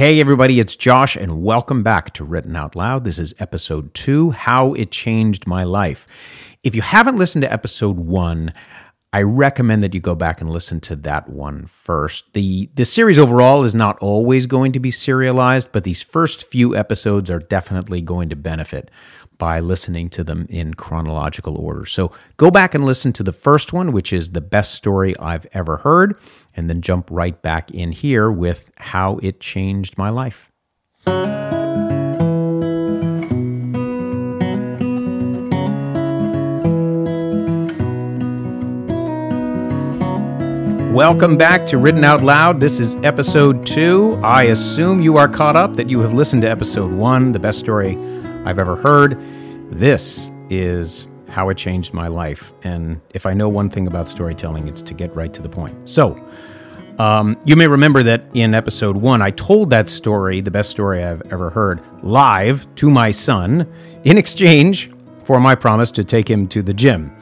Hey, everybody, it's Josh, and welcome back to Written Out Loud. This is episode two How It Changed My Life. If you haven't listened to episode one, I recommend that you go back and listen to that one first. The the series overall is not always going to be serialized, but these first few episodes are definitely going to benefit by listening to them in chronological order. So go back and listen to the first one, which is the best story I've ever heard, and then jump right back in here with how it changed my life. Welcome back to Written Out Loud. This is episode two. I assume you are caught up, that you have listened to episode one, the best story I've ever heard. This is how it changed my life. And if I know one thing about storytelling, it's to get right to the point. So, um, you may remember that in episode one, I told that story, the best story I've ever heard, live to my son in exchange for my promise to take him to the gym.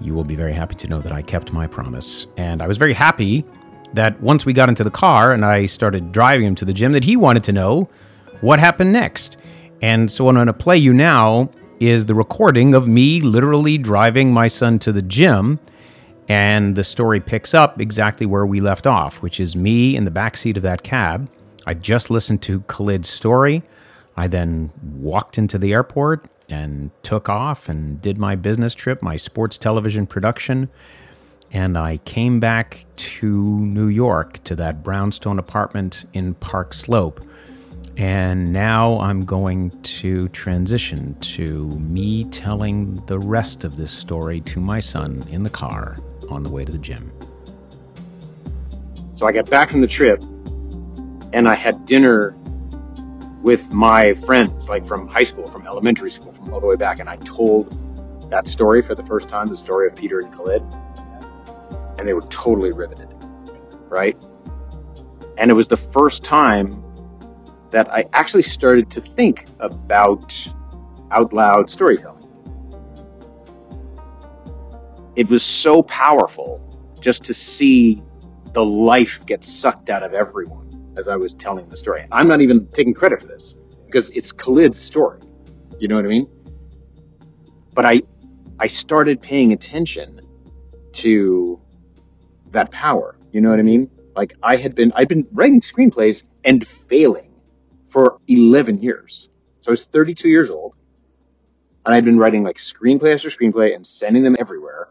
You will be very happy to know that I kept my promise. And I was very happy that once we got into the car and I started driving him to the gym, that he wanted to know what happened next. And so, I'm going to play you now is the recording of me literally driving my son to the gym. And the story picks up exactly where we left off, which is me in the back seat of that cab. I just listened to Khalid's story. I then walked into the airport and took off and did my business trip, my sports television production. And I came back to New York to that brownstone apartment in Park Slope and now I'm going to transition to me telling the rest of this story to my son in the car on the way to the gym. So I got back from the trip and I had dinner with my friends, like from high school, from elementary school, from all the way back. And I told that story for the first time, the story of Peter and Khalid. And they were totally riveted, right? And it was the first time that I actually started to think about out loud storytelling. It was so powerful just to see the life get sucked out of everyone as I was telling the story. I'm not even taking credit for this because it's Khalid's story. You know what I mean? But I, I started paying attention to that power. You know what I mean? Like I had been, I'd been writing screenplays and failing for 11 years. So I was 32 years old and I'd been writing like screenplay after screenplay and sending them everywhere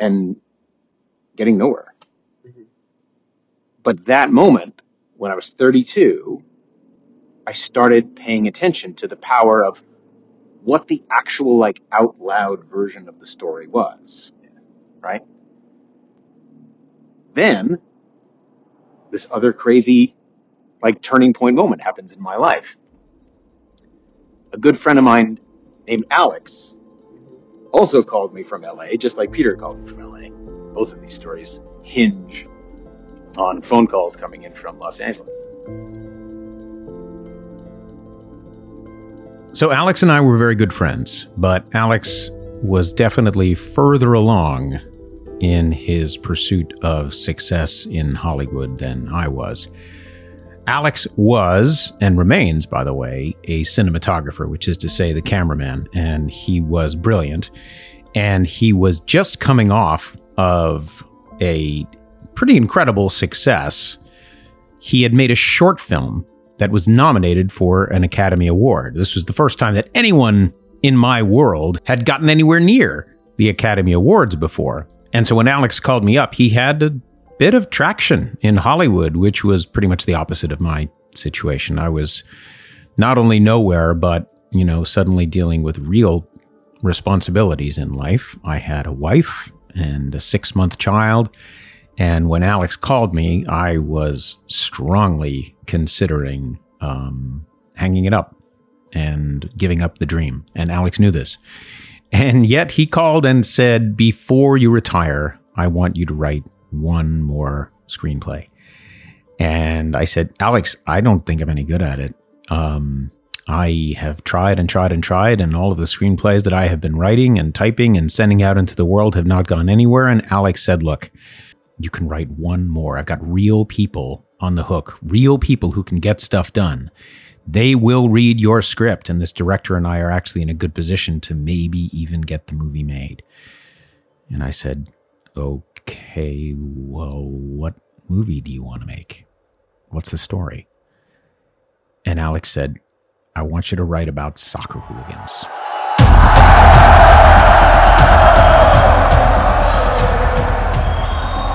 and getting nowhere. Mm-hmm. But that moment when I was 32, I started paying attention to the power of what the actual like out loud version of the story was. Right? Then this other crazy like turning point moment happens in my life. A good friend of mine named Alex also called me from LA, just like Peter called me from LA. Both of these stories hinge on phone calls coming in from Los Angeles. So, Alex and I were very good friends, but Alex was definitely further along in his pursuit of success in Hollywood than I was. Alex was and remains, by the way, a cinematographer, which is to say, the cameraman, and he was brilliant. And he was just coming off of a pretty incredible success. He had made a short film that was nominated for an Academy Award. This was the first time that anyone in my world had gotten anywhere near the Academy Awards before. And so when Alex called me up, he had to bit of traction in Hollywood, which was pretty much the opposite of my situation. I was not only nowhere, but, you know, suddenly dealing with real responsibilities in life. I had a wife and a six month child. And when Alex called me, I was strongly considering um, hanging it up and giving up the dream. And Alex knew this. And yet he called and said, Before you retire, I want you to write one more screenplay. And I said, Alex, I don't think I'm any good at it. Um, I have tried and tried and tried, and all of the screenplays that I have been writing and typing and sending out into the world have not gone anywhere. And Alex said, Look, you can write one more. I've got real people on the hook, real people who can get stuff done. They will read your script, and this director and I are actually in a good position to maybe even get the movie made. And I said, Okay, well, what movie do you want to make? What's the story? And Alex said, I want you to write about soccer hooligans.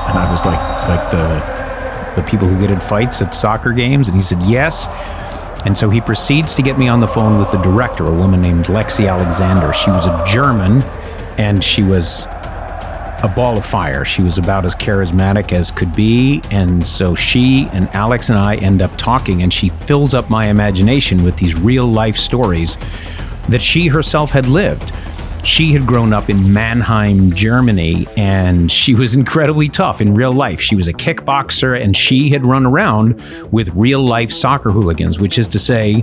And I was like, like the the people who get in fights at soccer games? And he said, yes. And so he proceeds to get me on the phone with the director, a woman named Lexi Alexander. She was a German and she was a ball of fire. She was about as charismatic as could be. And so she and Alex and I end up talking, and she fills up my imagination with these real life stories that she herself had lived. She had grown up in Mannheim, Germany, and she was incredibly tough in real life. She was a kickboxer and she had run around with real life soccer hooligans, which is to say,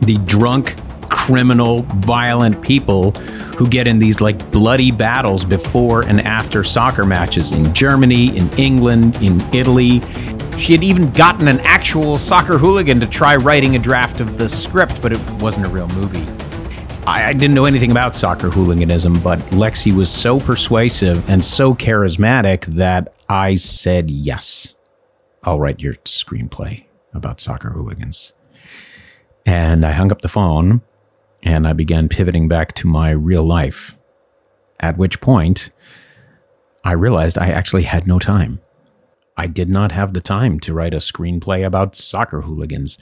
the drunk, criminal, violent people who get in these like bloody battles before and after soccer matches in Germany, in England, in Italy. She had even gotten an actual soccer hooligan to try writing a draft of the script, but it wasn't a real movie. I, I didn't know anything about soccer hooliganism, but Lexi was so persuasive and so charismatic that I said, yes, I'll write your screenplay about soccer hooligans. And I hung up the phone and I began pivoting back to my real life. At which point, I realized I actually had no time. I did not have the time to write a screenplay about soccer hooligans.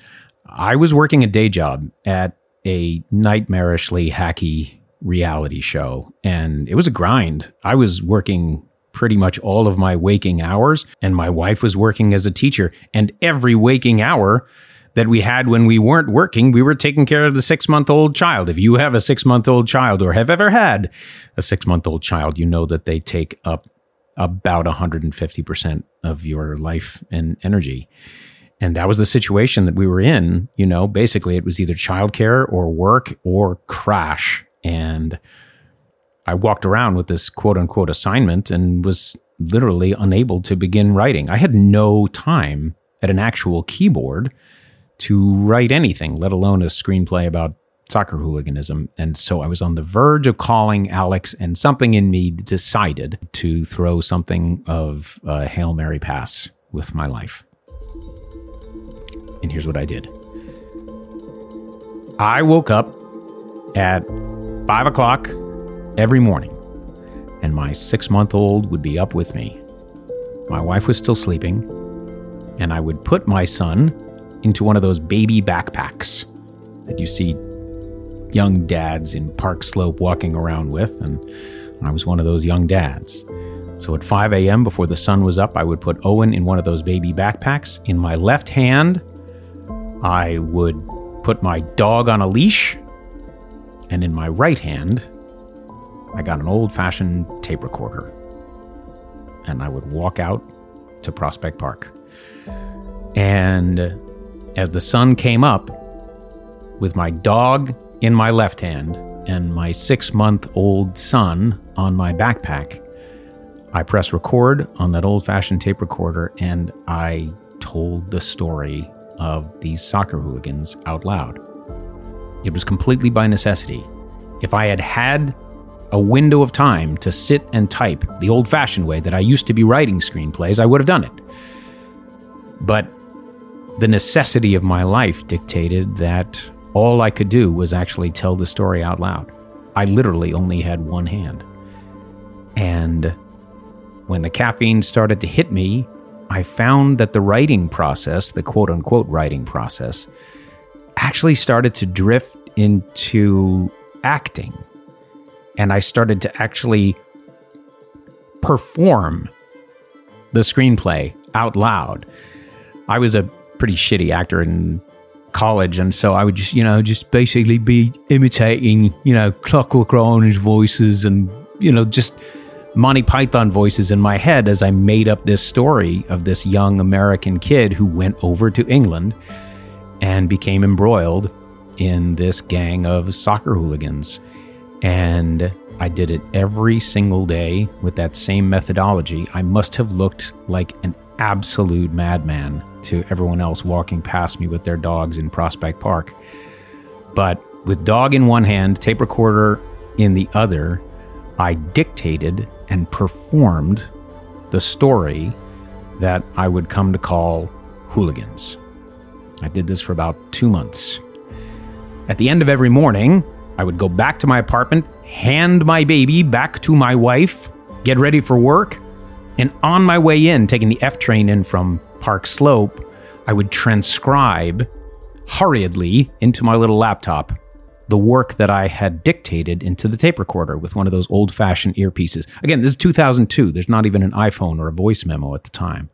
I was working a day job at a nightmarishly hacky reality show, and it was a grind. I was working pretty much all of my waking hours, and my wife was working as a teacher. And every waking hour that we had when we weren't working, we were taking care of the six month old child. If you have a six month old child or have ever had a six month old child, you know that they take up about 150% of your life and energy. And that was the situation that we were in. You know, basically, it was either childcare or work or crash. And I walked around with this quote unquote assignment and was literally unable to begin writing. I had no time at an actual keyboard to write anything, let alone a screenplay about soccer hooliganism. And so I was on the verge of calling Alex, and something in me decided to throw something of a Hail Mary pass with my life. And here's what I did I woke up at five o'clock every morning, and my six month old would be up with me. My wife was still sleeping, and I would put my son into one of those baby backpacks that you see young dads in Park Slope walking around with, and I was one of those young dads. So at 5 a.m., before the sun was up, I would put Owen in one of those baby backpacks. In my left hand, I would put my dog on a leash, and in my right hand, I got an old fashioned tape recorder. And I would walk out to Prospect Park. And as the sun came up, with my dog in my left hand and my six month old son on my backpack, I pressed record on that old fashioned tape recorder and I told the story of these soccer hooligans out loud. It was completely by necessity. If I had had a window of time to sit and type the old fashioned way that I used to be writing screenplays, I would have done it. But the necessity of my life dictated that all I could do was actually tell the story out loud. I literally only had one hand. And when the caffeine started to hit me, I found that the writing process, the quote unquote writing process, actually started to drift into acting. And I started to actually perform the screenplay out loud. I was a pretty shitty actor in college, and so I would just, you know, just basically be imitating, you know, Clockwork Orange voices and, you know, just Monty Python voices in my head as I made up this story of this young American kid who went over to England and became embroiled in this gang of soccer hooligans. And I did it every single day with that same methodology. I must have looked like an absolute madman to everyone else walking past me with their dogs in Prospect Park. But with dog in one hand, tape recorder in the other, I dictated and performed the story that I would come to call Hooligans. I did this for about two months. At the end of every morning, I would go back to my apartment, hand my baby back to my wife, get ready for work, and on my way in, taking the F train in from Park Slope, I would transcribe hurriedly into my little laptop the work that I had dictated into the tape recorder with one of those old fashioned earpieces. Again, this is 2002. There's not even an iPhone or a voice memo at the time.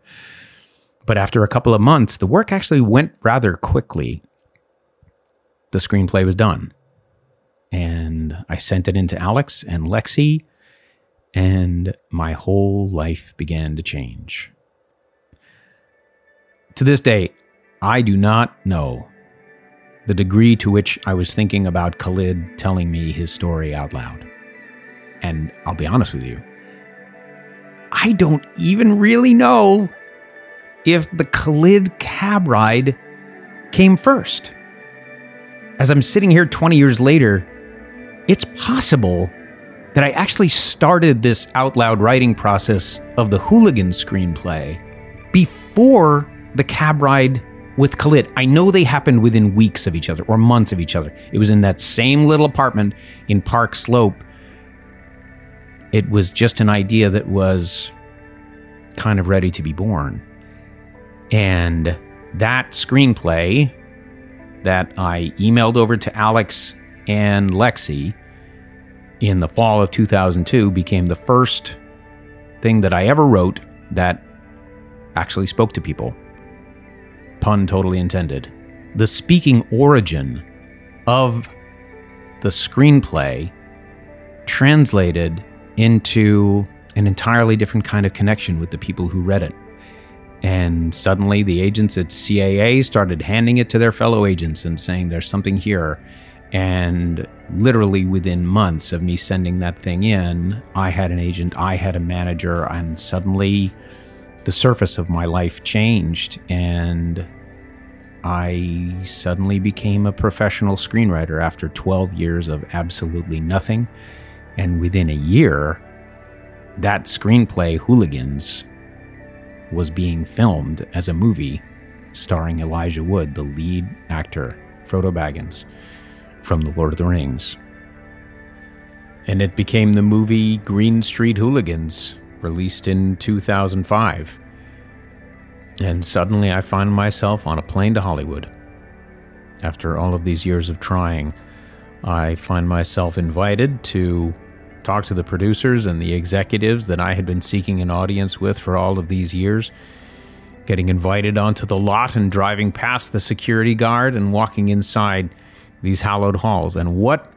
But after a couple of months, the work actually went rather quickly. The screenplay was done. And I sent it in to Alex and Lexi, and my whole life began to change. To this day, I do not know the degree to which I was thinking about Khalid telling me his story out loud. And I'll be honest with you, I don't even really know if the Khalid cab ride came first. As I'm sitting here 20 years later, it's possible that I actually started this out loud writing process of the hooligan screenplay before the cab ride with Khalid, I know they happened within weeks of each other or months of each other. It was in that same little apartment in Park Slope. It was just an idea that was kind of ready to be born. And that screenplay that I emailed over to Alex and Lexi in the fall of 2002 became the first thing that I ever wrote that actually spoke to people pun totally intended, the speaking origin of the screenplay translated into an entirely different kind of connection with the people who read it. And suddenly the agents at CAA started handing it to their fellow agents and saying, There's something here. And literally within months of me sending that thing in, I had an agent, I had a manager, and suddenly the surface of my life changed and I suddenly became a professional screenwriter after 12 years of absolutely nothing. And within a year, that screenplay, Hooligans, was being filmed as a movie starring Elijah Wood, the lead actor, Frodo Baggins, from The Lord of the Rings. And it became the movie Green Street Hooligans, released in 2005. And suddenly I find myself on a plane to Hollywood. After all of these years of trying, I find myself invited to talk to the producers and the executives that I had been seeking an audience with for all of these years. Getting invited onto the lot and driving past the security guard and walking inside these hallowed halls. And what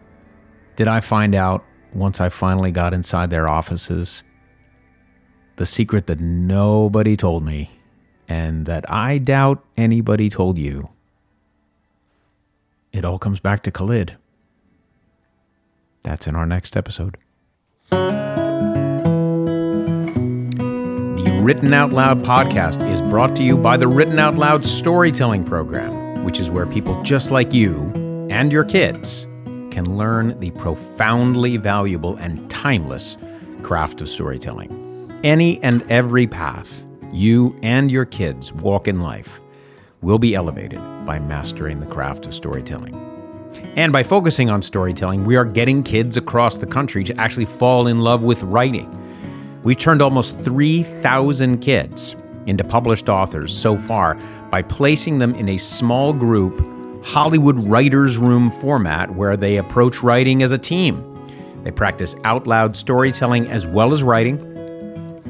did I find out once I finally got inside their offices? the secret that nobody told me and that I doubt anybody told you. It all comes back to Khalid. That's in our next episode. The Written Out Loud podcast is brought to you by the Written Out Loud Storytelling Program, which is where people just like you and your kids can learn the profoundly valuable and timeless craft of storytelling. Any and every path you and your kids walk in life will be elevated by mastering the craft of storytelling. And by focusing on storytelling, we are getting kids across the country to actually fall in love with writing. We've turned almost 3,000 kids into published authors so far by placing them in a small group Hollywood writers' room format where they approach writing as a team. They practice out loud storytelling as well as writing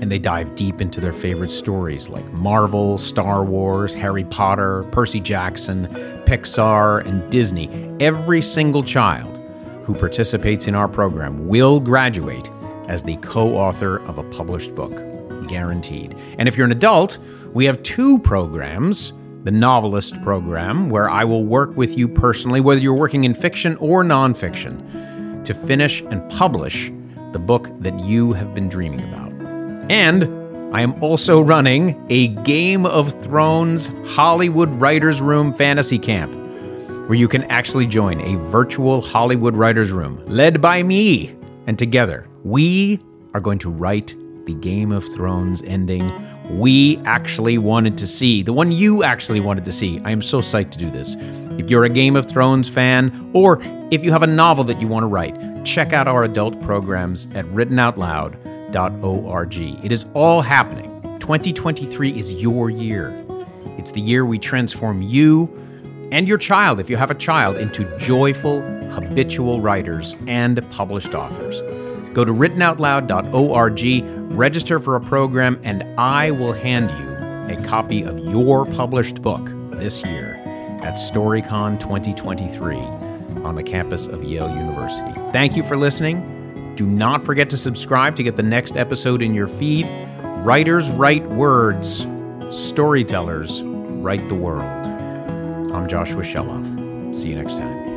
and they dive deep into their favorite stories like Marvel, Star Wars, Harry Potter, Percy Jackson, Pixar, and Disney. Every single child who participates in our program will graduate as the co author of a published book, guaranteed. And if you're an adult, we have two programs the novelist program, where I will work with you personally, whether you're working in fiction or nonfiction, to finish and publish the book that you have been dreaming about. And I am also running a Game of Thrones Hollywood Writers Room Fantasy Camp, where you can actually join a virtual Hollywood Writers Room led by me. And together, we are going to write the Game of Thrones ending we actually wanted to see, the one you actually wanted to see. I am so psyched to do this. If you're a Game of Thrones fan, or if you have a novel that you want to write, check out our adult programs at writtenoutloud.org. It is all happening. 2023 is your year. It's the year we transform you and your child, if you have a child, into joyful, habitual writers and published authors. Go to writtenoutloud.org, register for a program, and I will hand you a copy of your published book this year at StoryCon 2023 on the campus of Yale University. Thank you for listening. Do not forget to subscribe to get the next episode in your feed. Writers write words, storytellers write the world. I'm Joshua Shelov. See you next time.